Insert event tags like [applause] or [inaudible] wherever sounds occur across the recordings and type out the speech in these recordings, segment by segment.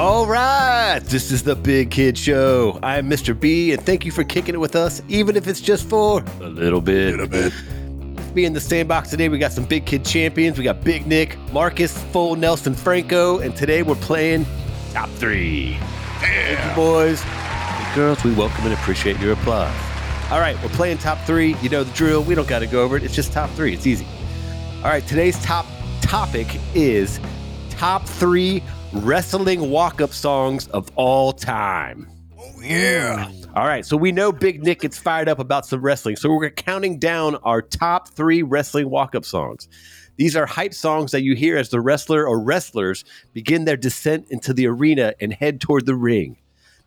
All right, this is the Big Kid Show. I'm Mr. B, and thank you for kicking it with us, even if it's just for a little bit. A bit. Be in the sandbox today. We got some Big Kid champions. We got Big Nick, Marcus, Full Nelson Franco, and today we're playing top three. Thank you, boys and girls. We welcome and appreciate your applause. All right, we're playing top three. You know the drill. We don't got to go over it. It's just top three. It's easy. All right, today's top topic is top three wrestling walk-up songs of all time. Oh yeah. All right, so we know Big Nick gets fired up about some wrestling, so we're counting down our top three wrestling walk-up songs. These are hype songs that you hear as the wrestler or wrestlers begin their descent into the arena and head toward the ring.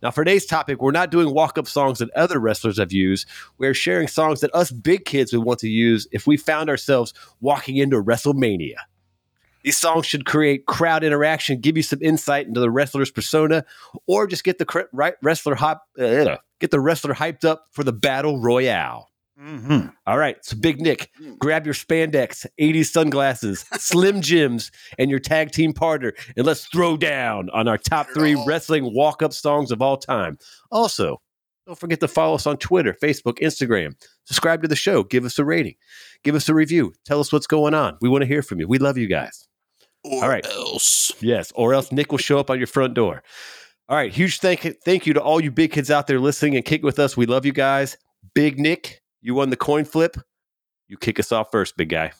Now, for today's topic, we're not doing walk up songs that other wrestlers have used. We're sharing songs that us big kids would want to use if we found ourselves walking into WrestleMania. These songs should create crowd interaction, give you some insight into the wrestler's persona, or just get the right wrestler hop, uh, get the wrestler hyped up for the battle royale. Mm-hmm. All right, so Big Nick, grab your spandex, 80s sunglasses, Slim Jims, and your tag team partner, and let's throw down on our top three wrestling walk up songs of all time. Also, don't forget to follow us on Twitter, Facebook, Instagram. Subscribe to the show, give us a rating, give us a review, tell us what's going on. We want to hear from you. We love you guys. Or All right. else. Yes, or else Nick will show up on your front door. All right, huge thank thank you to all you big kids out there listening and kick with us. We love you guys. Big Nick, you won the coin flip. You kick us off first, big guy.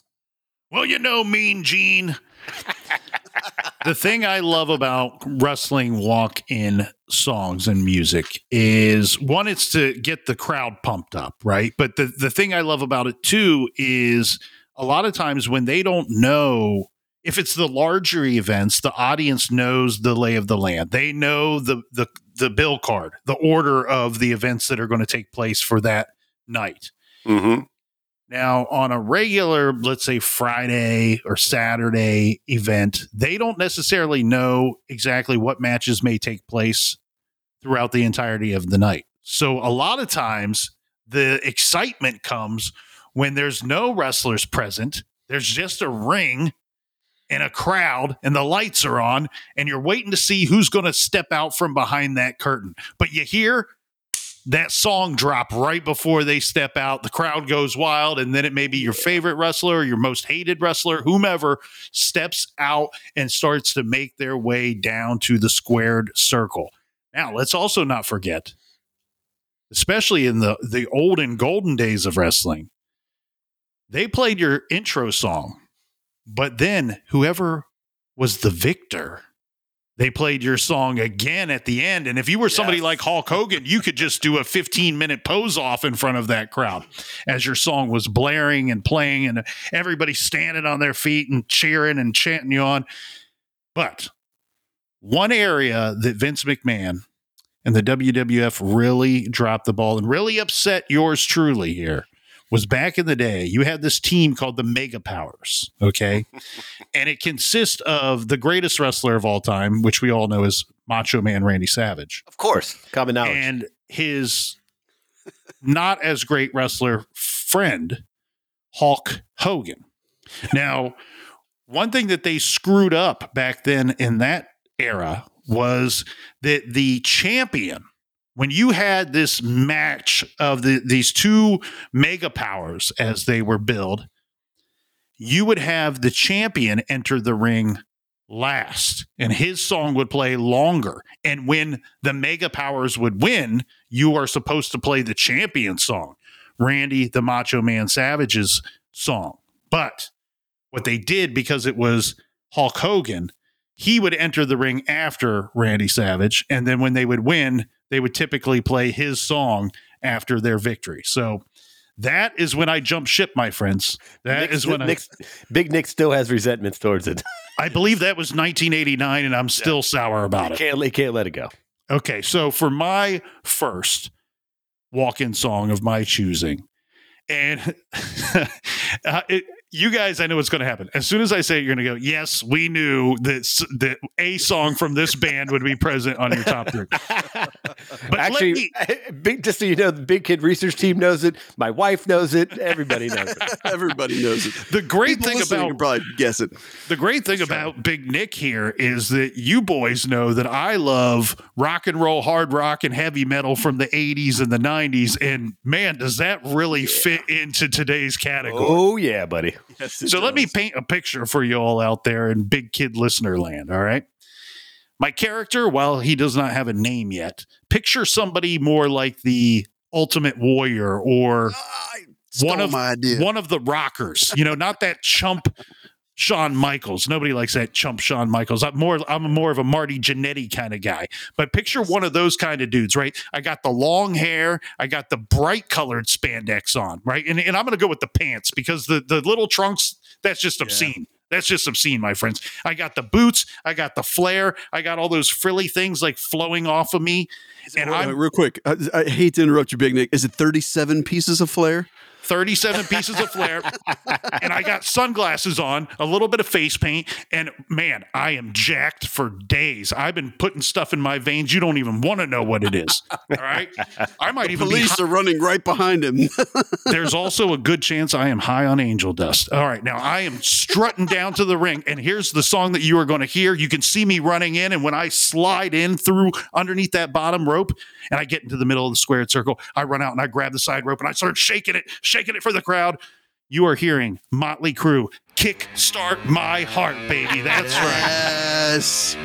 Well, you know, Mean Gene. [laughs] the thing I love about wrestling walk in songs and music is one, it's to get the crowd pumped up, right? But the, the thing I love about it too is a lot of times when they don't know if it's the larger events, the audience knows the lay of the land. They know the the the bill card, the order of the events that are going to take place for that night. Mm-hmm. Now, on a regular, let's say Friday or Saturday event, they don't necessarily know exactly what matches may take place throughout the entirety of the night. So, a lot of times, the excitement comes when there's no wrestlers present, there's just a ring and a crowd, and the lights are on, and you're waiting to see who's going to step out from behind that curtain. But you hear that song drop right before they step out. The crowd goes wild, and then it may be your favorite wrestler, your most hated wrestler, whomever steps out and starts to make their way down to the squared circle. Now, let's also not forget, especially in the the old and golden days of wrestling, they played your intro song, but then whoever was the victor they played your song again at the end. And if you were somebody Yes. like Hulk Hogan, you could just do a 15 minute pose off in front of that crowd as your song was blaring and playing and everybody standing on their feet and cheering and chanting you on. But one area that Vince McMahon and the WWF really dropped the ball and really upset yours truly here was back in the day. You had this team called the Mega Powers, okay? [laughs] and it consists of the greatest wrestler of all time, which we all know is Macho Man Randy Savage, Of course, common knowledge. and his not as great wrestler friend, Hulk Hogan. Now, one thing that they screwed up back then in that era was that the champion, when you had this match of the, these two mega powers as they were billed, you would have the champion enter the ring last and his song would play longer. And when the mega powers would win, you are supposed to play the champion song, Randy the Macho Man Savage's song. But what they did because it was Hulk Hogan, he would enter the ring after Randy Savage. And then when they would win, they would typically play his song after their victory. So that is when I jump ship, my friends. That is when I, Big Nick still has resentments towards it. [laughs] I believe that was 1989, and I'm still sour about it. can't, can't let it go. Okay, so for my first walk-in song of my choosing, and [laughs] uh, it, you guys, I know what's going to happen. As soon as I say it, you're going to go, yes, we knew that s- that a song from this band would be present on your top three. [laughs] But Actually, let [laughs] big, just so you know, the big kid research team knows it. My wife knows it. Everybody knows it. [laughs] Everybody knows it. The great People thing about can probably guess it. the great thing about Big Nick here is that you boys know that I love rock and roll, hard rock, and heavy metal from the 80s and the 90s. And man, does that really fit into today's category? Oh yeah, buddy. [laughs] Yes, So let me paint a picture for you all out there in big kid listener land. All right. My character, while he does not have a name yet, picture somebody more like the Ultimate Warrior or I one of one of the rockers. You know, not that chump Shawn Michaels. Nobody likes that chump Shawn Michaels. I'm more I'm more of a Marty Jannetty kind of guy. But picture one of those kind of dudes, right? I got the long hair, I got the bright colored spandex on, right? And, and I'm gonna go with the pants because the the little trunks, that's just obscene. That's just obscene, my friends. I got the boots, I got the flare, I got all those frilly things like flowing off of me. And Wait, I'm wait, real quick. I, I hate to interrupt you, Big Nick. Is it 37 pieces of flair? 37 pieces of flair, and I got sunglasses on, a little bit of face paint, and man, I am jacked for days. I've been putting stuff in my veins. You don't even want to know what it is. All right. I might even be. Police are running right behind him. [laughs] There's also a good chance I am high on angel dust. All right. Now I am strutting down to the ring, and here's the song that you are going to hear. You can see me running in, and when I slide in through underneath that bottom rope and I get into the middle of the squared circle, I run out and I grab the side rope and I start shaking it, shaking it for the crowd. You are hearing Motley Crue kick start my heart, baby. That's right. yes.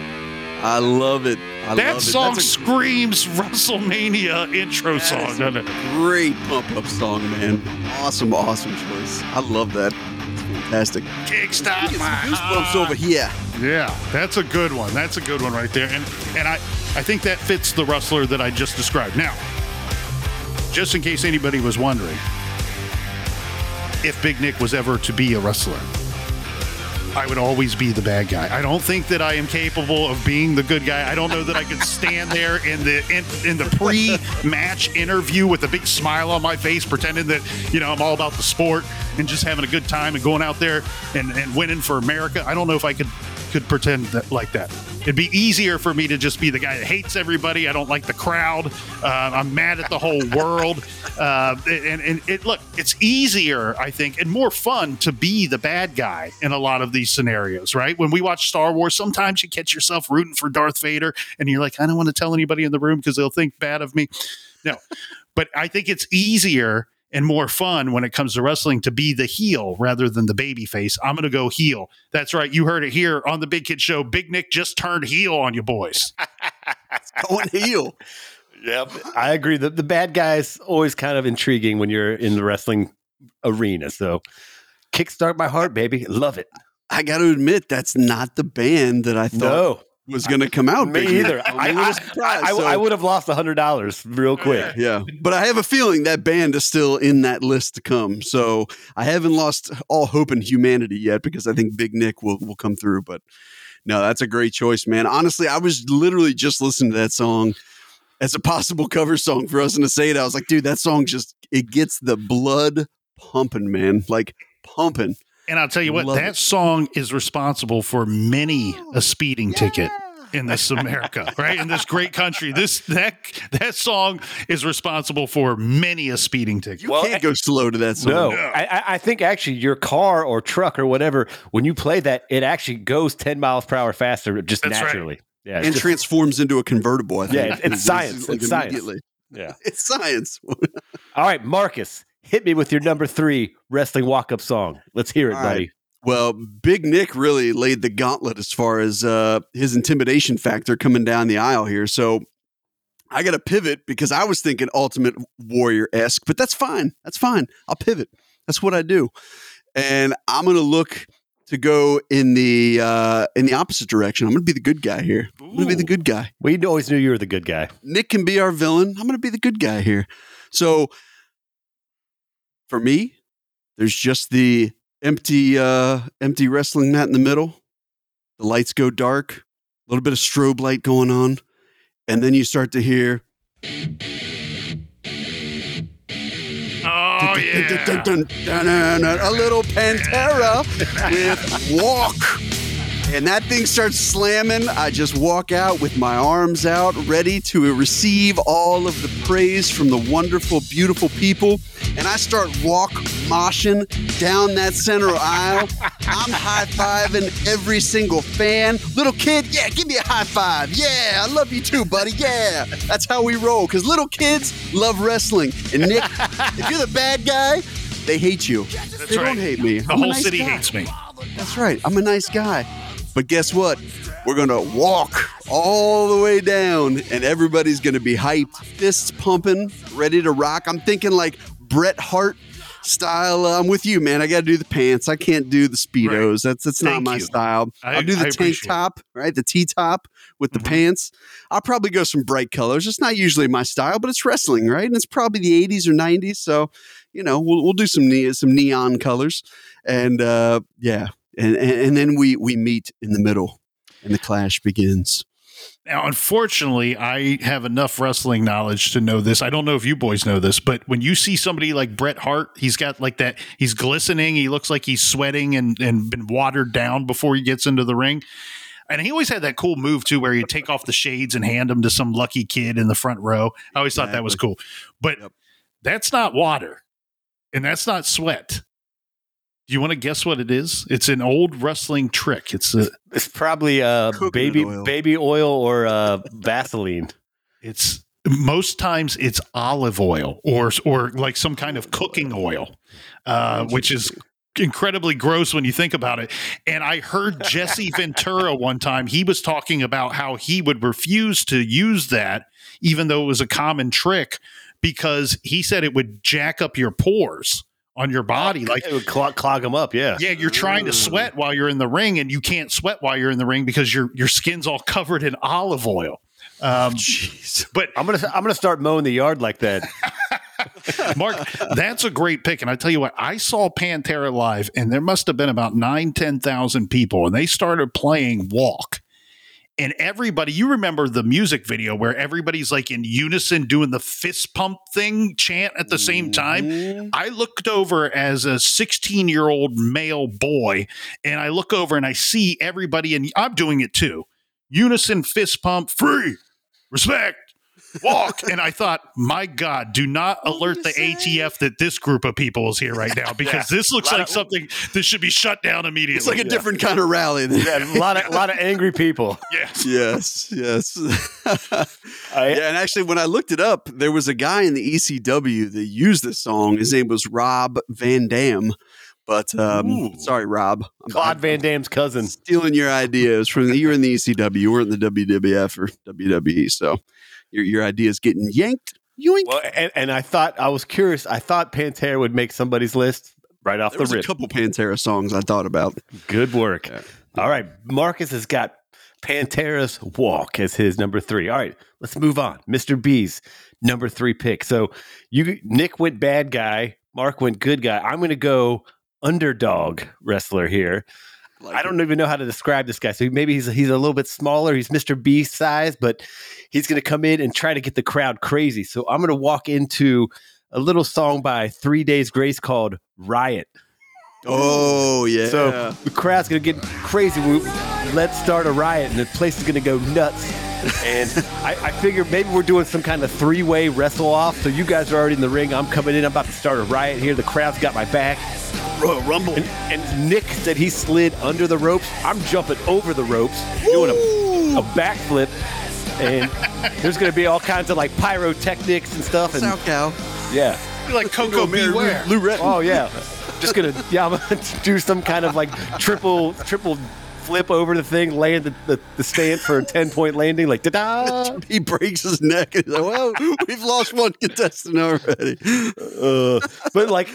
I love it. I That love song a screams WrestleMania intro song, it? great pump up song, man. Awesome, awesome choice. I love that. It's fantastic. Kick start Get my goosebumps over here. Yeah, that's a good one. That's a good one right there. And and I I think that fits the wrestler that I just described. Now, just in case anybody was wondering, if Big Nick was ever to be a wrestler, I would always be the bad guy. I don't think that I am capable of being the good guy. I don't know that I could stand there in the in, in the pre-match interview with a big smile on my face, pretending that you know I'm all about the sport and just having a good time and going out there and, and winning for America. I don't know if I could could pretend that, like that. It'd be easier for me to just be the guy that hates everybody. I don't like the crowd. Uh, I'm mad at the whole world. Uh, and and it, look, it's easier, I think, and more fun to be the bad guy in a lot of these scenarios, right? When we watch Star Wars, sometimes you catch yourself rooting for Darth Vader, and you're like, I don't want to tell anybody in the room because they'll think bad of me. No, but I think it's easier and more fun when it comes to wrestling to be the heel rather than the baby face. I'm going to go heel. That's right. You heard it here on the Big Kid Show. Big Nick just turned heel on you boys. [laughs] Going heel. Yep. I agree. The, the bad guy's always kind of intriguing when you're in the wrestling arena. So kickstart my heart, baby. Love it. I got to admit, that's not the band that I thought No, was going to come out. me Big either. I, I, I, so- I would have lost a hundred dollars real quick. Yeah, but I have a feeling that band is still in that list to come. So I haven't lost all hope in humanity yet because I think Big Nick will will come through. But no, that's a great choice, man. Honestly, I was literally just listening to that song as a possible cover song for us and to say it. I was like, dude, that song just it gets the blood pumping, man, like pumping. And I'll tell you what, Love that it. song is responsible for many a speeding ticket in this America, right? In this great country. This that that song is responsible for many a speeding ticket. You Well, can't go slow to that song. No, No. I, I- I think actually your car or truck or whatever, when you play that, it actually goes 10 miles per hour faster just That's right. naturally. Yeah. And just- transforms into a convertible. I think. Yeah, it's- it's science. It's science. immediately. yeah. [laughs] It's science. [laughs] All right, Marcus, hit me with your number three wrestling walk up song. Let's hear it, All buddy. Well, Big Nick really laid the gauntlet as far as uh, his intimidation factor coming down the aisle here. So I got to pivot because I was thinking Ultimate Warrior esque, but that's fine. That's fine. I'll pivot. That's what I do, and I'm going to look to go in the uh, in the opposite direction. I'm going to be the good guy here. I'm going to be the good guy. We always knew you were the good guy. Nick can be our villain. I'm going to be the good guy here. So for me, there's just the empty uh empty wrestling mat in the middle. The lights go dark, a little bit of strobe light going on, and then you start to hear Oh yeah. [laughs] A little Pantera with Walk. And that thing starts slamming. I just walk out with my arms out, ready to receive all of the praise from the wonderful, beautiful people. And I start walk moshing down that center aisle. I'm high fiving every single fan. Little kid, yeah, give me a high five. Yeah, I love you too, buddy. Yeah, that's how we roll. Because little kids love wrestling. And Nick, if you're the bad guy, they hate you. they right. don't hate me. The I'm whole nice city guy. hates me. That's right. I'm a nice guy. But guess what? We're going to walk all the way down and everybody's going to be hyped, fists pumping, ready to rock. I'm thinking like Bret Hart style. Uh, I'm with you, man. I got to do the pants. I can't do the Speedos. That's that's not my you. style. I- I'll do the I tank top, right? The T top with the Mhm. pants. I'll probably go some bright colors. It's not usually my style, but it's wrestling, right? And it's probably the 80s or 90s. So, you know, we'll, we'll do some ne- some neon colors. And uh, yeah, and, and and then we we meet in the middle, and the clash begins. Now, unfortunately, I have enough wrestling knowledge to know this. I don't know if you boys know this, but when you see somebody like Bret Hart, he's got like that, he's glistening. He looks like he's sweating and, and been watered down before he gets into the ring. And he always had that cool move too, where he'd take off the shades and hand them to some lucky kid in the front row. I always thought that was cool. But that's not water and that's not sweat. Do you want to guess what it is? It's an old wrestling trick. It's a, It's probably uh, baby oil. baby oil or uh, Vaseline. It's most times it's olive oil or or like some kind of cooking oil, uh, which is incredibly gross when you think about it. And I heard Jesse [laughs] Ventura one time. He was talking about how he would refuse to use that, even though it was a common trick, because he said it would jack up your pores on your body. Like it would clog, clog them up. Yeah. yeah, you're trying to sweat while you're in the ring, and you can't sweat while you're in the ring because your your skin's all covered in olive oil. Um, [laughs] Jeez. but I'm gonna I'm gonna start mowing the yard like that. [laughs] Mark, that's a great pick. And I tell you what, I saw Pantera live, and there must have been about nine, 10,000 people, and they started playing Walk. And everybody, you remember the music video where everybody's like in unison doing the fist pump thing chant at the same time? Mhm. I looked over as a 16 year old male boy, and I look over and I see everybody, and I'm doing it too. Unison fist pump, free, respect, walk. and I thought, my God, do not alert the ATF that this group of people is here right now because this looks like of- something that should be shut down immediately. It's like a different kind of rally. Yeah, a lot of a lot of angry people. [laughs] yes. yes, yes. I, yeah, and actually, when I looked it up, there was a guy in the ECW that used this song. His name was Rob Van Dam. But um, sorry, Rob. I'm- Claude I'm Van Damme's cousin. stealing your ideas from the, you're in the ECW. You weren't in the WWF or WWE, so your your ideas getting yanked. Yoink. Well, and, and I thought I was curious. I thought Pantera would make somebody's list right off there the was a couple Pantera songs I thought about. Good work. Yeah. All right, Marcus has got Pantera's Walk as his number three. All right, let's move on. Mr. B's number three pick. So you Nick went bad guy, Mark went good guy. I'm going to go underdog wrestler here. Like I don't even know how to describe this guy. So maybe he's he's a little bit smaller. He's Mr. B size, but he's going to come in and try to get the crowd crazy. So I'm going to walk into a little song by Three Days Grace called Riot. Oh yeah. So the crowd's gonna get crazy. We, let's start a riot, and the place is gonna go nuts. And I, I figure maybe we're doing some kind of three-way wrestle off. So you guys are already in the ring. I'm coming in. I'm about to start a riot here. The crowd's got my back. Royal Rumble. And, and Nick said he slid under the ropes. I'm jumping over the ropes, doing a, a backflip. And there's gonna be all kinds of like pyrotechnics and stuff. And South Cow. yeah. Be like Koko B. Ware. Lou Retton. Oh yeah, just gonna [laughs] yeah, I'm gonna do some kind of like triple triple flip over the thing, land the, the, the stand for a ten point landing, like da da. [laughs] He breaks his neck. He's like, well, we've lost one contestant already. Uh, but like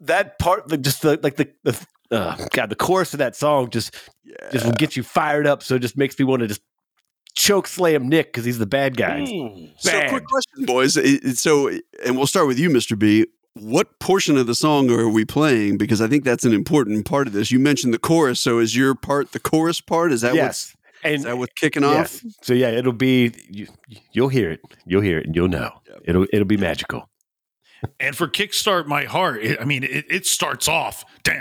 that part, like just the like the the uh, God, the chorus of that song just Yeah. just will get you fired up. So it just makes me want to just choke slam Nick because he's the bad guy. So, Bang. quick question, boys. It- it- so, and we'll start with you, Mr. B what portion of the song are we playing? Because I think that's an important part of this. You mentioned the chorus, so is your part the chorus part? Is that yes. what's and is that what's kicking yeah. off? So yeah, it'll be you, will hear it, you'll hear it, and you'll know yep. it'll it'll be magical. And for Kickstart My Heart, it, I mean, it, it starts off, you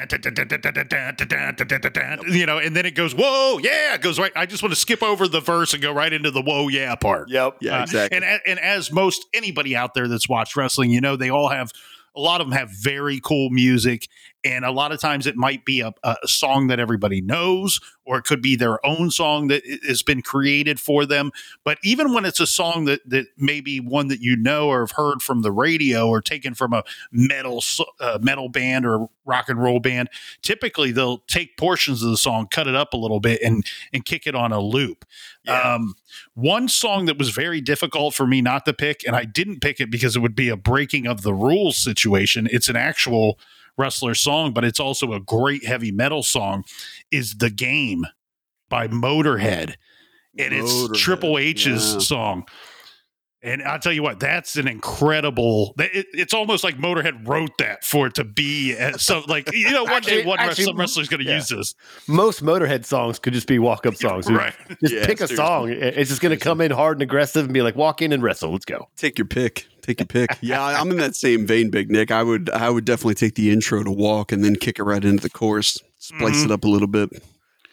know, and then it goes, whoa, yeah, it goes right. I just want to skip over the verse and go right into the whoa, yeah part. Yep. Yeah, uh, exactly. And, and as most anybody out there that's watched wrestling, you know, they all have a lot of them have very cool music, and a lot of times it might be a, a song that everybody knows, or it could be their own song that has been created for them. But even when it's a song that that maybe one that you know or have heard from the radio or taken from a metal uh, metal band or rock and roll band, typically they'll take portions of the song, cut it up a little bit, and and kick it on a loop. Um, one song that was very difficult for me not to pick, and I didn't pick it because it would be a breaking of the rules situation. It's an actual wrestler song, but it's also a great heavy metal song. Is the game by Motorhead, and it's Motorhead, Triple H's yeah. song. And I'll tell you what, that's an incredible. It, it's almost like Motorhead wrote that for it to be uh, so. Like you know, one day one actually, wrestler, wrestler's going to yeah. use this, Most Motorhead songs could just be walk up [laughs] songs. dude. right? Just Yeah, pick a seriously. song. It's just going to come in hard and aggressive and be like, walk in and wrestle. Let's go. Take your pick. Take your pick. Yeah, I- I'm in that same vein, Big Nick. I would I would definitely take the intro to walk and then kick it right into the chorus, splice Mhm. it up a little bit.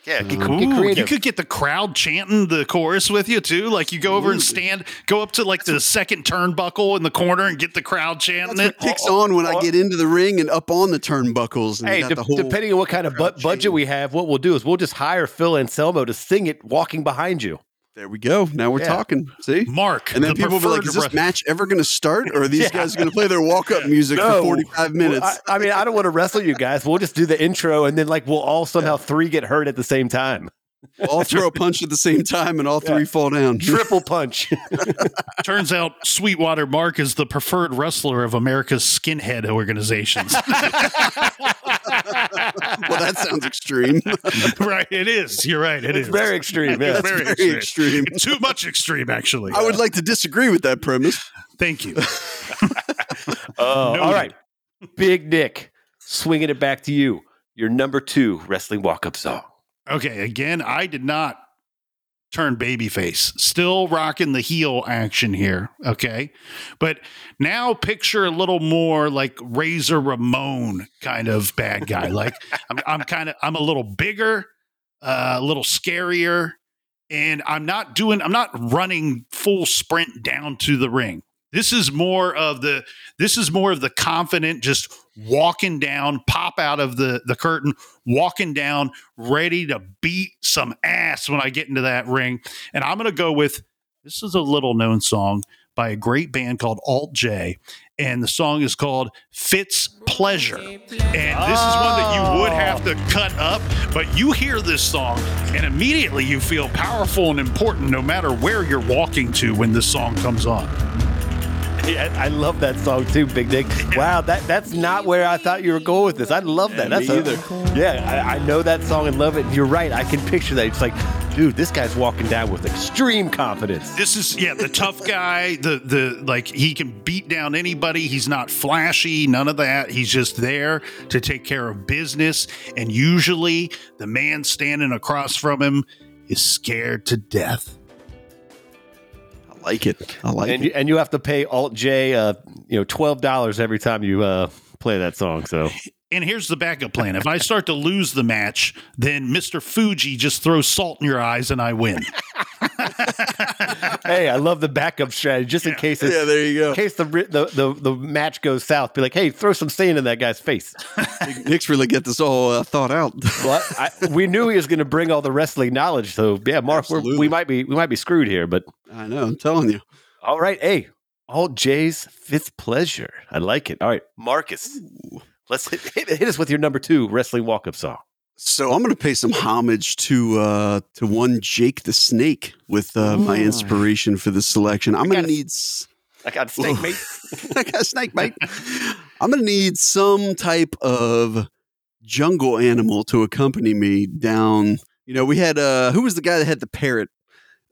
Yeah, get, Ooh, get creative. you could get the crowd chanting the chorus with you too. Like you go over and stand, go up to like the second turnbuckle in the corner and get the crowd chanting That's it. what kicks on when I get into the ring and up on the turnbuckles. And Hey, got de- the whole, depending on what kind of bu- budget chanting. we have, what we'll do is we'll just hire Phil Anselmo to sing it walking behind you. There we go. Now we're Yeah. talking. See? Mark, And then the people will be like, is this re- match ever going to start? Or are these [laughs] Yeah. guys going to play their walk up music No. for 45 minutes? Well, I, I mean, I don't want to wrestle you guys. We'll just do the intro and then like we'll all somehow three get hurt at the same time. We'll [laughs] all throw a punch at the same time and all three Yeah. fall down. [laughs] Triple punch. [laughs] Turns out Sweetwater Mark is the preferred wrestler of America's skinhead organizations. well, that sounds extreme. right, it is. You're right. It it's is. very extreme. Yeah. It's That's very very, extreme. extreme. Too much extreme, actually. I would like to disagree with that premise. Thank you. Oh, all Noted. right. Big Nick, swinging it back to you. Your number two wrestling walk up song. Okay, again, I did not turn babyface. Still rocking the heel action here. Okay. But now picture a little more like Razor Ramon kind of bad guy. [laughs] like I'm, I'm kind of, I'm a little bigger, uh, a little scarier, and I'm not doing, I'm not running full sprint down to the ring. This is more of the this is more of the confident just walking down, pop out of the the curtain, walking down, ready to beat some ass when I get into that ring. And I'm going to go with this is a little known song by a great band called Alt J. And the song is called Fitz Pleasure. And this is one that you would have to cut up, but you hear this song and immediately you feel powerful and important no matter where you're walking to when this song comes on. [laughs] Yeah, I love that song too, Big Nick. Wow, that that's not where I thought you were going with this. I love that. Yeah, that's me a- either. Yeah, I, I know that song and love it. You're right. I can picture that. It's like, dude, this guy's walking down with extreme confidence. This is yeah, the tough guy, the the like he can beat down anybody. He's not flashy, none of that. He's just there to take care of business. And usually the man standing across from him is scared to death. I like it. I like and it. you, and you have to pay Alt J, uh, you know, twelve dollars every time you uh, play that song. So And here's the backup plan. If I start to lose the match, then Mr. Fuji just throws salt in your eyes and I win. [laughs] hey, I love the backup strategy just in case yeah, there you go. in case the, the the the match goes south. Be like, hey, throw some sand in that guy's face. Nick's really get this all uh, thought out. [laughs] Well, I, I- we knew he was going to bring all the wrestling knowledge. So yeah, Mark, we're, we might be we might be screwed here, but I know. I'm telling you. all right. Hey, Alt J's Fitzpleasure. I like it. All right, Marcus, let's hit, hit, hit us with your number two wrestling walk up song. So I'm going to pay some homage to uh, to one Jake the Snake with uh, my inspiration for this selection. I'm going gotta- need. s- I got a snake, mate. [laughs] I got a snake, mate. I'm going to need some type of jungle animal to accompany me down. You know, we had uh, who was the guy that had the parrot?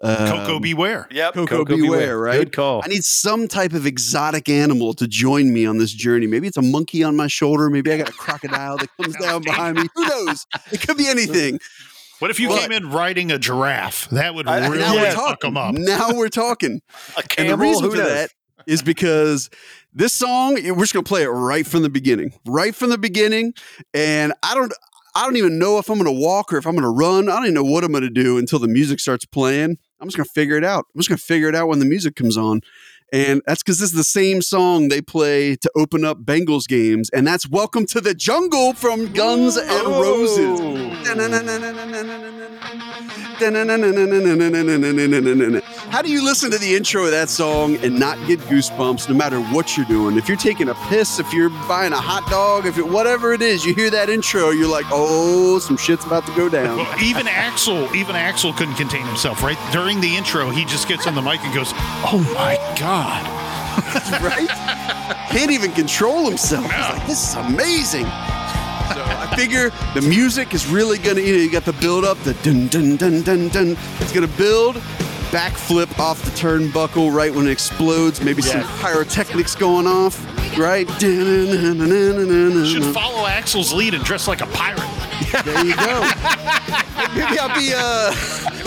Um, Coco beware. Yep, Koko B. Ware, right? Good call. I need some type of exotic animal to join me on this journey. Maybe it's a monkey on my shoulder. Maybe I got a crocodile that comes [laughs] down behind me. Who knows? It could be anything. What if you But- came in riding a giraffe? That would I- really now we're fuck talking. them up. Now we're talking. A And the reason for knows? that is because this song we're just gonna play it right from the beginning, right from the beginning, and I don't. I don't even know if I'm going to walk or if I'm going to run. I don't even know what I'm going to do until the music starts playing. I'm just going to figure it out. I'm just going to figure it out when the music comes on. And that's because this is the same song they play to open up Bengals games. And that's Welcome to the Jungle from Guns N' Roses. Oh. How do you listen to the intro of that song and not get goosebumps no matter what you're doing? If you're taking a piss, if you're buying a hot dog, if it, whatever it is, you hear that intro, you're like, oh, some shit's about to go down. Well, even Axl, even Axl couldn't contain himself. Right during the intro, he just gets on the mic and goes, "Oh my god!" right? Can't even control himself. He's like, this is amazing. I figure the music is really gonna, you know, you got the build up, the dun dun dun dun dun. It's gonna build, backflip off the turnbuckle right when it explodes. Maybe some Yeah. pyrotechnics going off, right? Should follow Axl's lead and dress like a pirate. There you go. [laughs] Maybe I'll be uh,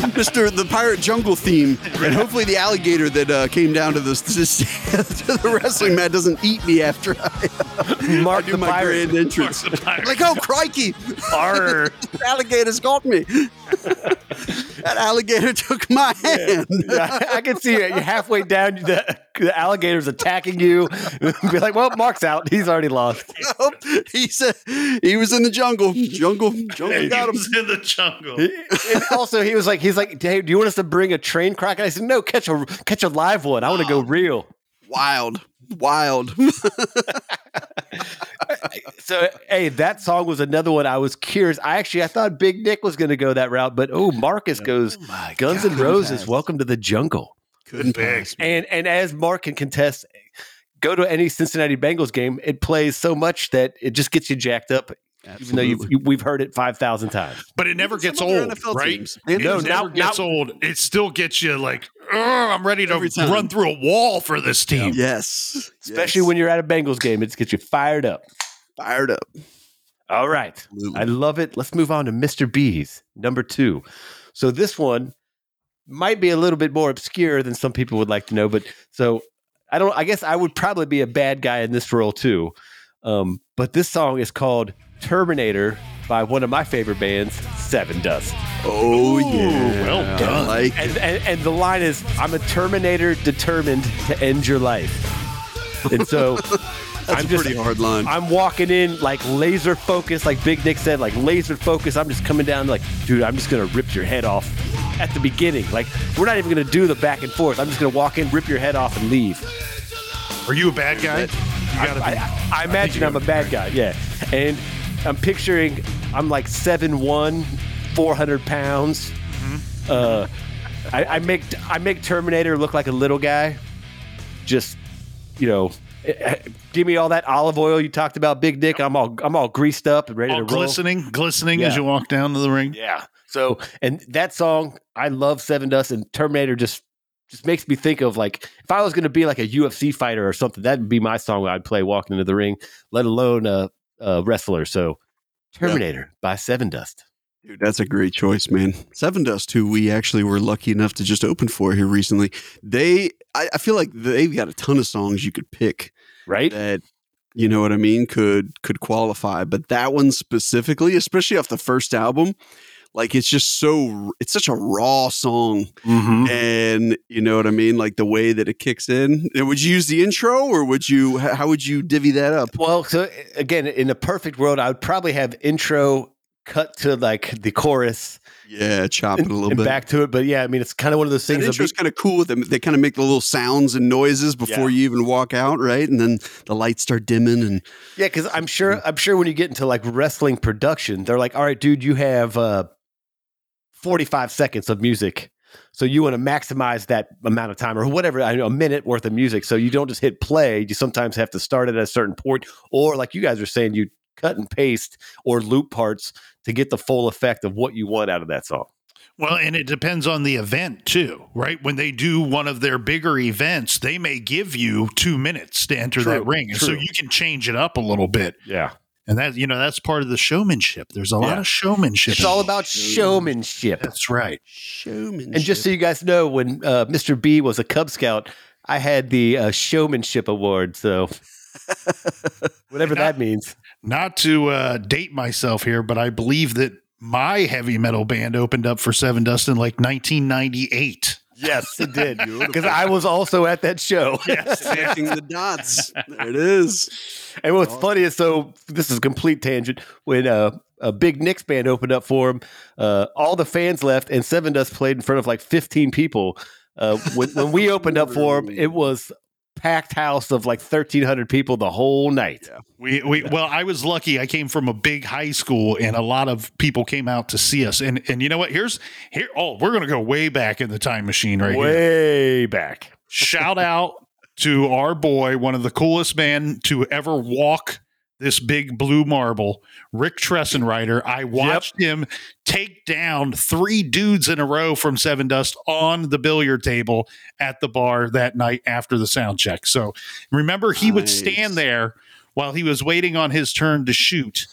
[laughs] Mr. the Pirate Jungle theme, and hopefully the alligator that uh, came down to the [laughs] to the wrestling mat doesn't eat me after I [laughs] Mark do the my pirate. grand entrance. Mark the pirate. Like, oh crikey, Arr. alligator's got me. [laughs] that alligator took my hand. [laughs] Yeah, I can see it. You're halfway down, the, the alligator's attacking you. [laughs] Be like, well, Mark's out. He's already lost. he said he was in the jungle. Jungle, jungle He got him. was in the jungle. And also, he was like, he's like, hey, do you want us to bring a train crocodile? I said, no, catch a catch a live one. I want to go real. Wild, wild. [laughs] So, hey, that song was another one. I was curious. I actually, I thought Big Nick was going to go that route, but oh, Marcus goes my Guns N' God. Roses. Welcome to the jungle. Couldn't pass. And and as Mark can contest, go to any Cincinnati Bengals game. It plays so much that it just gets you jacked up, even though you've, you, we've heard it five thousand times. But it never Even gets old, NFL right? teams. It No, never now- gets now- old. It still gets you like, I'm ready to run through a wall for this team. Yes, Especially Yes. when you're at a Bengals game, it gets you fired up. fired up. All right. Absolutely. I love it. Let's move on to Mr. B's, number two. So this one might be a little bit more obscure than some people would like to know, but so I don't I guess I would probably be a bad guy in this role too. Um, but this song is called Terminator by one of my favorite bands, Sevendust. Oh Ooh, yeah, well I done. like And, and and the line is I'm a Terminator determined to end your life. And so [laughs] that's I'm a just pretty hard line. I'm walking in like laser focused, like Big Nick said, like laser focused. I'm just coming down like, dude, I'm just gonna rip your head off at the beginning. Like, we're not even gonna do the back and forth. I'm just gonna walk in, rip your head off, and leave. Are you a bad guy? You gotta I, be. I, I imagine I'm a bad guy, yeah. And I'm picturing I'm like 7'1", 400 pounds. Uh, I, I make I make Terminator look like a little guy. Just you know, eh, give me all that olive oil you talked about, Big Dick. I'm all I'm all greased up and ready All to roll. glistening, glistening as you walk down to the ring. Yeah. So and that song, I love Sevendust and Terminator just just makes me think of like if I was going to be like a UFC fighter or something, that'd be my song I'd play walking into the ring. Let alone a, a wrestler. So Terminator by Sevendust. Dude, that's a great choice, man. Sevendust, who we actually were lucky enough to just open for here recently. They, I, I feel like they've got a ton of songs you could pick Right? that, you know what I mean, could could qualify. But that one specifically, especially off the first album, like it's just so, it's such a raw song, Mm-hmm. and you know what I mean, like the way that it kicks in. Would you use the intro, or would you? How would you divvy that up? Well, so again, in a perfect world, I would probably have intro cut to like the chorus Yeah, chop it a little and bit. back to it. But yeah, I mean, it's kind of one of those things. intro's kind of cool with them. They kind of make the little sounds and noises before you even walk out, right? And then the lights start dimming, and Yeah, because I'm sure I'm sure when you get into like wrestling production, they're like, all right, dude, you have uh, 45 seconds of music. So you want to maximize that amount of time or whatever, I know, a minute worth of music. So you don't just hit play. You sometimes have to start at a certain point, or like you guys are saying, you cut and paste or loop parts to get the full effect of what you want out of that song. Well, and it depends on the event too, right? When they do one of their bigger events, they may give you two minutes to enter True, that ring. And so you can change it up a little bit. Yeah. And that, you know, that's part of the showmanship. There's a lot of showmanship. It's all about showmanship. That's right. showmanship. And just so you guys know, when uh, Mr. B was a Cub Scout, I had the uh, showmanship award. So [laughs] whatever that means. Not to uh, date myself here, but I believe that my heavy metal band opened up for Sevendust in like 1998. Yes, it did. Because I was also at that show. [laughs] Yes. Connecting the dots. There it is. And what's funny is so this is a complete tangent. When uh, a big Nick's band opened up for him, uh, all the fans left, and Sevendust played in front of like 15 people. Uh, when, when we opened up for him, it was packed house of like 1,300 people the whole night. Yeah. We, we well, I was lucky. I came from a big high school, and a lot of people came out to see us. And and you know what? Here's here. Oh, we're gonna go way back in the time machine right here. Way back. Shout out to our boy, one of the coolest men to ever walk this big blue marble, Rick Tressenreiter. I watched him take down three dudes in a row from Sevendust on the billiard table at the bar that night after the sound check. So remember, he would stand there while he was waiting on his turn to shoot,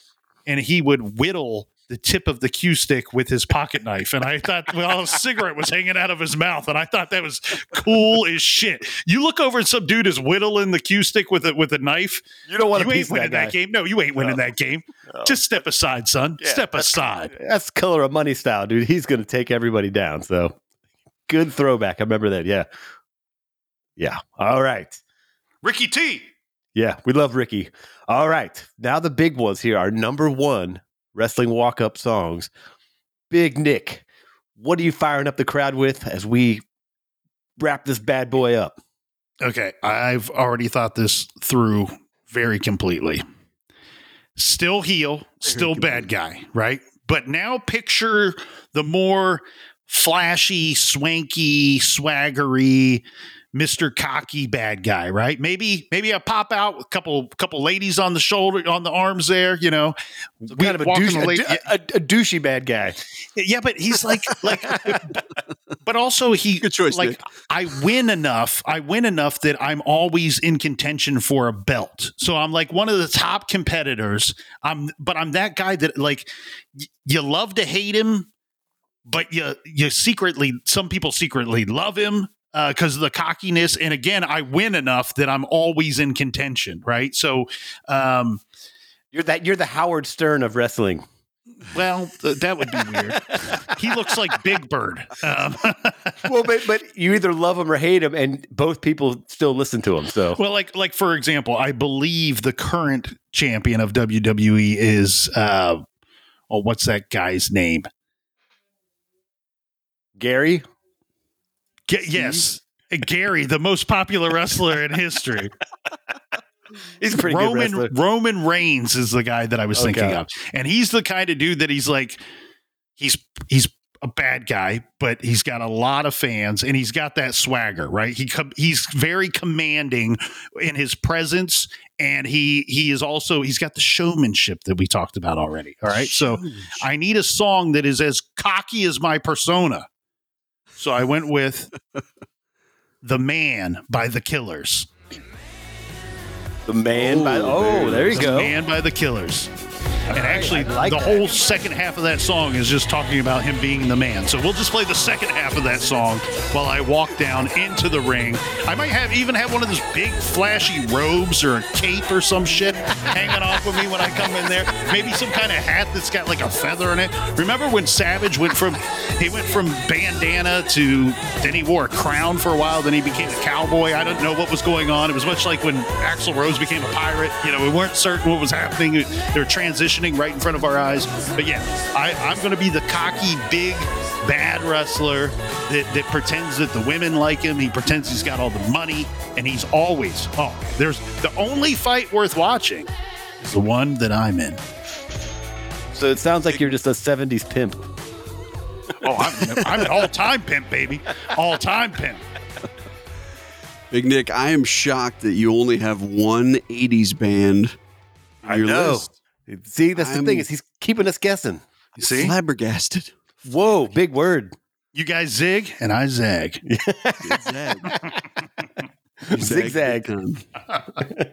and he would whittle the tip of the cue stick with his pocket knife. And I thought, well, a cigarette was hanging out of his mouth, and I thought that was cool as shit. You look over and some dude is whittling the cue stick with a with a knife. You don't want to ain't piece winning that, that, game. No, you ain't winning No. that game. No. Just step aside, son. Yeah, step that's- aside. That's color of money style, dude. He's going to take everybody down. So good throwback. I remember that. Yeah. Yeah. All right. Ricky T. Yeah. We love Ricky. All right. Now the big ones here are number one wrestling walk up songs. Big Nick, what are you firing up the crowd with as we wrap this bad boy up? Okay, I've already thought this through very completely. Still heel, still bad guy, right? But now picture the more flashy, swanky, swaggery, Mr. Cocky bad guy, right? Maybe maybe I pop out with a couple couple ladies on the shoulder on the arms there, you know. So kind of a, douche, a, lady- dou- a, a douchey bad guy. yeah, but he's like like [laughs] but also he Good choice, like. I win enough. I win enough that I'm always in contention for a belt. So I'm like one of the top competitors. I'm but I'm that guy that like y- you love to hate him, but you you secretly some people secretly love him because of the cockiness. And again, I win enough that I'm always in contention, right? So um You're that. You're the Howard Stern of wrestling. well, th- that would be weird. he looks like Big Bird. Um, [laughs] well, but but you either love him or hate him, and both people still listen to him. So Well, like like for example, I believe the current champion of WWE is uh oh what's that guy's name? Gary, G- yes. Gary, the most popular wrestler in history. he's pretty good Roman. Roman Reigns is the guy that I was Okay. thinking of. And he's the kind of dude that he's like he's he's a bad guy, but he's got a lot of fans and he's got that swagger, right? He com- he's very commanding in his presence and he he is also he's got the showmanship that we talked about already. All right? So I need a song that is as cocky as my persona. So I went with The Man by The Killers. The man. by, Oh, oh, there you The go. Man by The Killers. And actually, like the that. whole second half of that song is just talking about him being the man. So we'll just play the second half of that song while I walk down into the ring. I might have even have one of those big flashy robes or a cape or some shit hanging off of me when I come in there. Maybe some kind of hat that's got like a feather in it. Remember when Savage went from he went from bandana to then he wore a crown for a while, then he became a cowboy. I don't know what was going on. It was much like when Axl Rose became a pirate. You know, we weren't certain what was happening. They were transitioning right in front of our eyes. But yeah, I, I'm going to be the cocky, big, bad wrestler that, that pretends that the women like him. He pretends he's got all the money, and he's always oh, there's the only fight worth watching is the one that I'm in. So it sounds like you're just a '70s pimp. Oh, I'm, I'm an all-time pimp, baby, all-time pimp. Big Nick, I am shocked that you only have one 80s band on I your know. list. See, that's I'm- the thing is he's keeping us guessing. You see, Flabbergasted. Whoa, big word. you guys zig and I zag. [laughs] Zag. Zigzag. Big, time.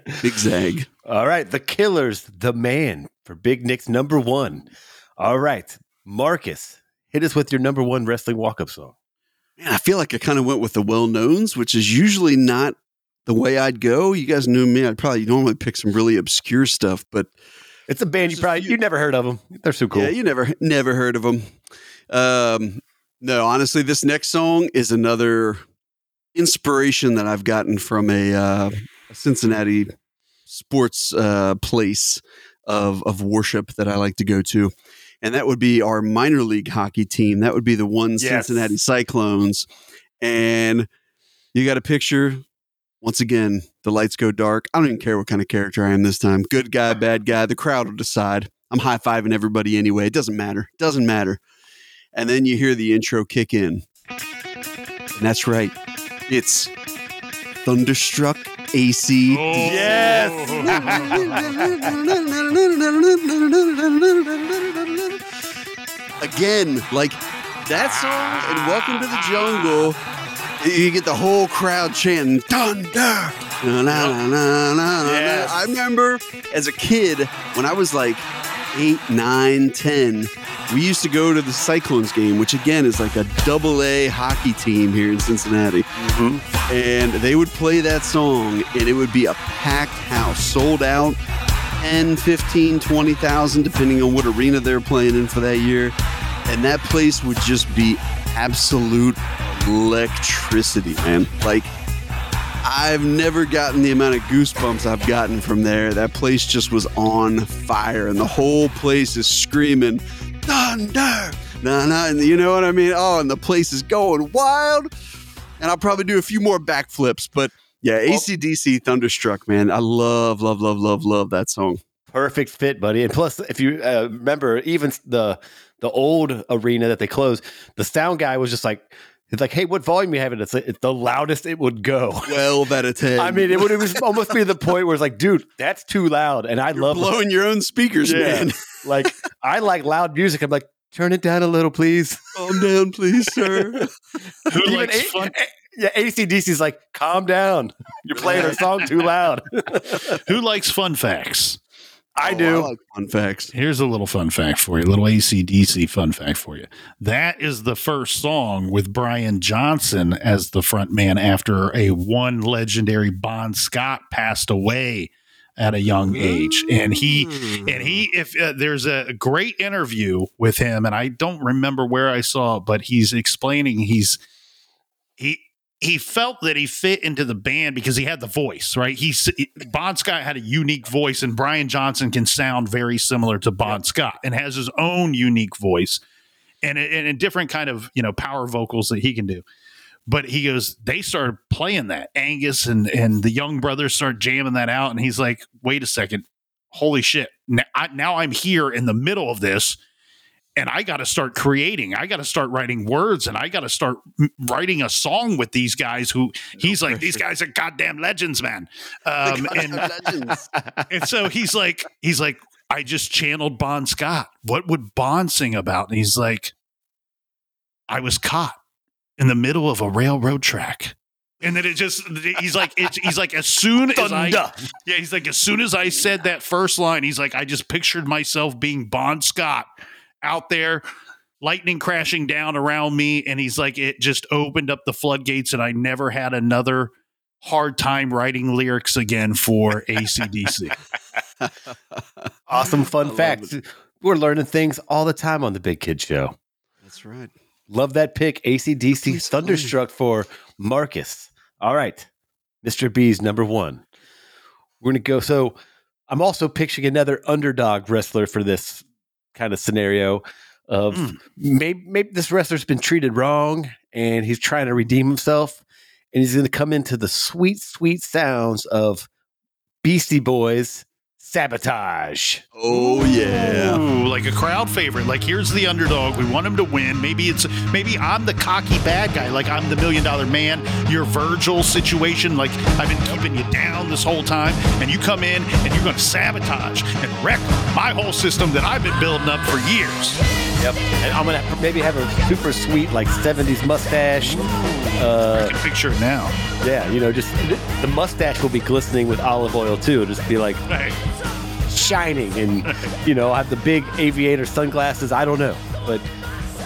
[laughs] Big zag. All right, the Killers, the man for Big Nick's number one. All right, Marcus, hit us with your number one wrestling walk-up song. Man, I feel like I kind of went with the well knowns, which is usually not the way I'd go. You guys knew me. I'd probably normally pick some really obscure stuff, but It's a band you There's a probably few- you never heard of them. They're so cool. yeah, you never never heard of them. Um, no, honestly, this next song is another inspiration that I've gotten from a, uh, a Cincinnati sports uh, place of of worship that I like to go to, and that would be our minor league hockey team. That would be the one Yes. Cincinnati Cyclones, and you got a picture. Once again, the lights go dark. I don't even care what kind of character I am this time. Good guy, bad guy. The crowd will decide. I'm high fiving everybody anyway. It doesn't matter. It doesn't matter. And then you hear the intro kick in. And that's right. It's Thunderstruck AC. [laughs] Again, like that song and Welcome to the Jungle, you get the whole crowd chanting Thunder. Na, na, na, na. Yes. I remember as a kid when I was like eight, nine, ten, we used to go to the Cyclones game, which again is like a double A hockey team here in Cincinnati. Mm-hmm. And they would play that song, and it would be a packed house, sold out 10, 15, 20,000, depending on what arena they're playing in for that year. And that place would just be absolute electricity, man. Like, I've never gotten the amount of goosebumps I've gotten from there. That place just was on fire, and the whole place is screaming, Thunder! Nah, nah, and you know what I mean? Oh, and the place is going wild. And I'll probably do a few more backflips, but yeah, ACDC Thunderstruck, man. I love, love, love, love, love that song. Perfect fit, buddy. And plus, if you uh, remember, even the the old arena that they closed, the sound guy was just like, he's like, "Hey, what volume you having?" It's, it's the loudest it would go. 12 out of 10. I mean, it would it was almost be the point where it's like, dude, that's too loud, and I You're love blowing your own speakers, Yeah. man. [laughs] like I like loud music. I'm like, turn it down a little, please. [laughs] Calm down, please, sir. Who [laughs] Even likes A- fun? A- yeah, ACDC's like, calm down. You're playing our song too loud. Who likes fun facts? I Oh, do. like fun facts. Here's a little fun fact for you, a little ACDC fun fact for you. That is the first song with Brian Johnson as the front man after a one legendary Bon Scott passed away at a young age. And he and he if uh, there's a great interview with him and I don't remember where I saw it, but he's explaining he's he he felt that he fit into the band because he had the voice, right? He's Bon Scott had a unique voice, and Brian Johnson can sound very similar to Bon Scott and has his own unique voice and a, and a different kind of you know power vocals that he can do. But he goes, they started playing that Angus and and the young brothers start jamming that out, and he's like, wait a second, holy shit! Now, I, now I'm here in the middle of this and I got to start creating. I got to start writing words, and I got to start writing a song with these guys. Who he's like, these guys are goddamn legends, man. [laughs] Um, and Legends. [laughs] and so he's like, he's like, I just channeled Bon Scott. What would Bon sing about? And he's like, I was caught in the middle of a railroad track. And then it just, he's like, it's, he's like, as soon as I, yeah, he's like, as soon as I said that first line, he's like, I just pictured myself being Bon Scott out there, lightning crashing down around me. And he's like, it just opened up the floodgates, and I never had another hard time writing lyrics again for [laughs] ACDC. Awesome fun love facts. We're learning things all the time on the Big Kid Show. That's right. Love that pick. ACDC Please Thunderstruck for Marcus. All right. Mr. B's number one. We're going to go. So I'm also picturing another underdog wrestler for this kind of scenario of Mm. maybe, maybe this wrestler's been treated wrong and he's trying to redeem himself. And he's going to come into the sweet, sweet sounds of Beastie Boys Sabotage. Oh yeah. Ooh, like a crowd favorite. Like here's the underdog. We want him to win. Maybe it's maybe I'm the cocky bad guy. Like I'm the million dollar man. Your Virgil situation. Like I've been keeping you down this whole time, and you come in and you're going to sabotage and wreck my whole system that I've been building up for years. Yep. And I'm going to maybe have a super sweet, like 70s mustache. Uh, I can picture it now. Yeah, you know, just the mustache will be glistening with olive oil too. It'll just be like Hey, shining, and you know, have the big aviator sunglasses. I don't know, but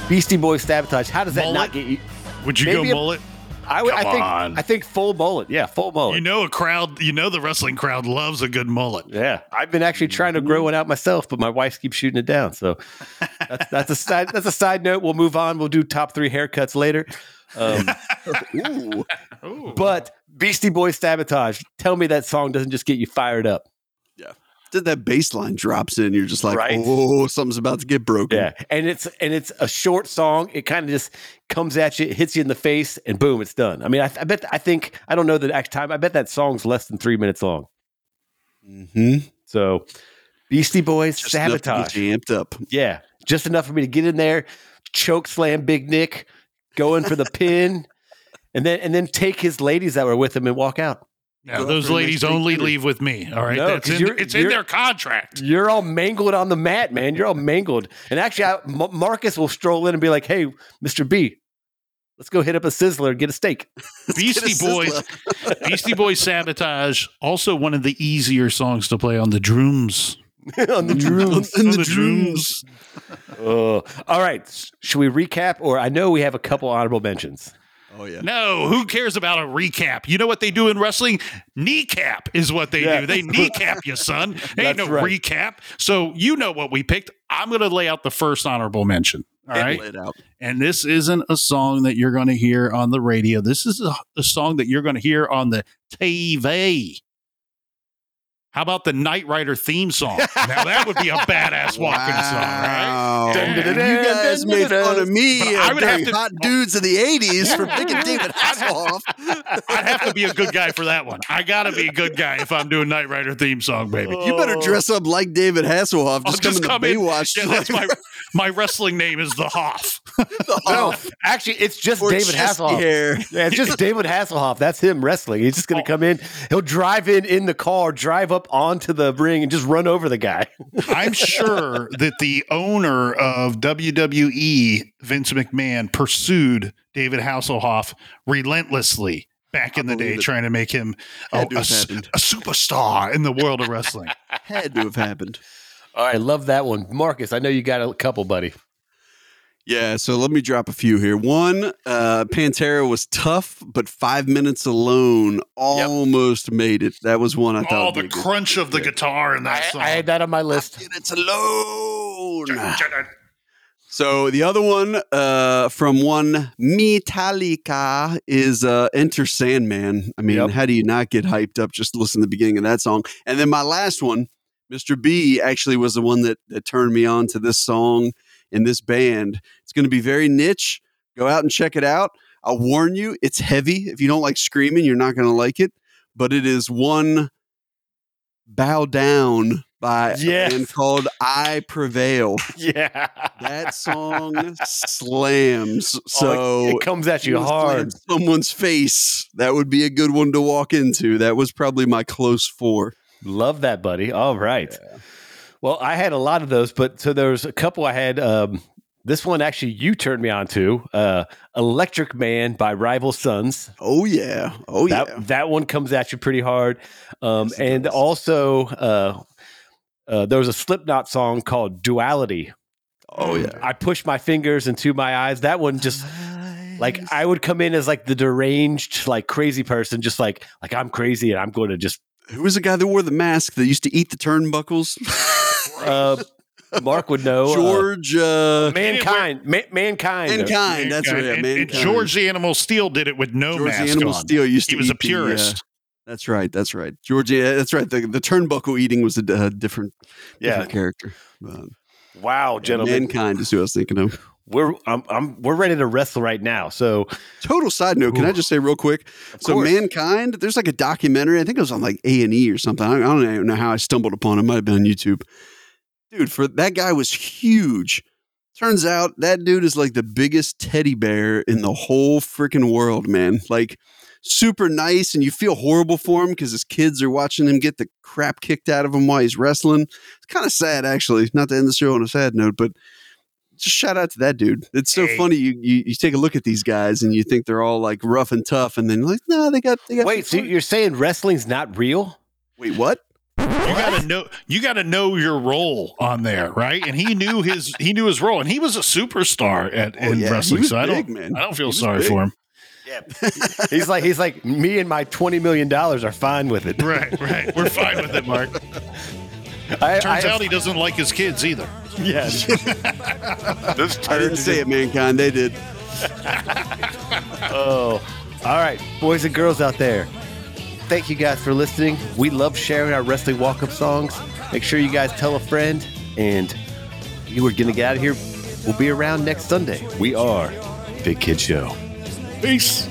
Beastie Boys sabotage. How does that Mullet? not get you? Would you Maybe go a- mullet? I, would- I Come think on. I think full mullet. Yeah, full mullet. You know, a crowd. You know, the wrestling crowd loves a good mullet. Yeah, I've been actually trying to grow one out myself, but my wife keeps shooting it down. So that's, that's a side. That's a side note. We'll move on. We'll do top three haircuts later. Um, [laughs] Ooh. but Beastie Boys sabotage. Tell me that song doesn't just get you fired up. That bass line drops in, you're just like, Right. oh, something's about to get broken. Yeah, and it's and it's a short song. It kind of just comes at you, hits you in the face, and boom, it's done. I mean, I, I bet I think I don't know the actual time. I bet that song's less than three minutes long. hmm So Beastie Boys Just enough to get sabotage. amped up. Yeah, just enough for me to get in there, choke slam Big Nick, go in for the pin, and then and then take his ladies that were with him and walk out. Now, those for a nice ladies only dinner. leave with me. All right, No, that's 'cause in, you're- it's in you're- their contract. You're all mangled on the mat, man. You're all mangled. And actually, I, M- Marcus will stroll in and be like, "Hey, Mister B, let's go hit up a sizzler and get a steak." [laughs] Beastie a Boys. [laughs] Beastie Boys sabotage. Also, one of the easier songs to play on the drums. [laughs] on the drums. In On the the drums. Uh, all right. Should we recap? Or I know we have a couple honorable mentions. Oh, yeah. No, who cares about a recap? You know what they do in wrestling? Kneecap is what they Yeah. do. They kneecap you, son. [laughs] Ain't no right. recap. So you know what we picked. I'm going to lay out the first honorable mention. All right. Lay it out. And this isn't a song that you're going to hear on the radio. This is a, a song that you're going to hear on the TV. How about the Knight Rider theme song? now that would be a badass walking song, right? Wow. Dun, dun, dun, You guys dun, made dun, fun of me But I would have to- hot dudes of the 80s for picking [laughs] David Hasselhoff. I'd have to be a good guy for that one. I got to be a good guy if I'm doing Knight Rider theme song, baby. You better dress up like David Hasselhoff. I'll Just come in the come in. Baywatch. Yeah, that's my my wrestling name is the Hoff. [laughs] No, actually, it's just Or David chesty Hasselhoff. hair. Yeah, it's just [laughs] David Hasselhoff. That's him wrestling. He's just going to Oh. come in. He'll drive in in the car, drive up onto the ring, and just run over the guy. [laughs] I'm sure that the owner of WWE, Vince McMahon, pursued David Hasselhoff relentlessly back in I the day, it. trying to make him a, to a have s- happened. a superstar in the world of wrestling. [laughs] Had to have happened. All right, love that one, Marcus. I know you got a couple, buddy. Yeah, so let me drop a few here. One, uh, Pantera was tough, but five minutes alone almost made it. That was one I thought. Oh, the crunch of the guitar in that I, song. I had that on my list. Minutes alone. So the other one uh, from one Metallica is uh, Enter Sandman. I mean, Yep. how do you not get hyped up just listen to the beginning of that song? And then my last one, Mr. B, actually was the one that, that turned me on to this song and this band. It's going to be very niche. Go out and check it out. I'll warn you, it's heavy. If you don't like screaming, you're not going to like it. But it is one Bow Down by Yes. a band called I Prevail. [laughs] Yeah. That song slams. So Oh, it, it comes at you hard. Someone's face. That would be a good one to walk into. That was probably my close four. Love that, buddy. All right. Well, I had a lot of those, but so there was a couple I had. Um, this one actually you turned me on to uh, Electric Man by Rival Sons. Oh yeah. Oh that, yeah. that one comes at you pretty hard. Um, Yes, and does. also, uh, uh, there was a Slipknot song called Duality. Oh yeah. I pushed my fingers into my eyes. That one just like I would come in as like the deranged, like crazy person, just like like I'm crazy and I'm going to just Who was the guy that wore the mask that used to eat the turnbuckles? [laughs] uh, Mark would know George uh, mankind, ma- mankind. Mankind. That's right. Yeah, And- and Mankind. George the Animal Steele did it with no George mask the Animal on. Steele used to He was a eat the, uh, purist. that's right. That's right. George. Yeah, that's right. The, the turnbuckle eating was a uh, different, Yeah. different character. But, Wow, gentlemen, Mankind is who I was thinking of. we're I'm, I'm we're ready to wrestle right now. So Total side note. Can I just say real quick? So course. Mankind, there's like a documentary. I think it was on like A and E or something. I don't, I don't even know how I stumbled upon it. it. Might have been on YouTube. Dude, for that guy was huge. Turns out that dude is like the biggest teddy bear in the whole freaking world, man. Like super nice, and you feel horrible for him because his kids are watching him get the crap kicked out of him while he's wrestling. It's kind of sad, actually. Not to end the show on a sad note, but just shout out to that dude. It's so Hey. funny. You, you you take a look at these guys and you think they're all like rough and tough, and then you're like, no, they got they got. wait, so you're saying wrestling's not real? wait, what? You gotta know you gotta know your role on there, right? And he knew his he knew his role, and he was a superstar at Oh, in yeah. Wrestling. was So I don't man. I don't feel sorry big. for him. Yeah. [laughs] he's like he's like me and my twenty million dollars are fine with it. Right, right. We're fine with it, Mark. I, Turns I- out he doesn't like his kids either. yes. [laughs] this I didn't say it, mankind. They did. [laughs] Oh, all right, boys and girls out there. Thank you guys for listening. We love sharing our wrestling walk-up songs. Make sure you guys tell a friend, and you are gonna get out of here. We'll be around next Sunday. We are Big Kid Show. Peace.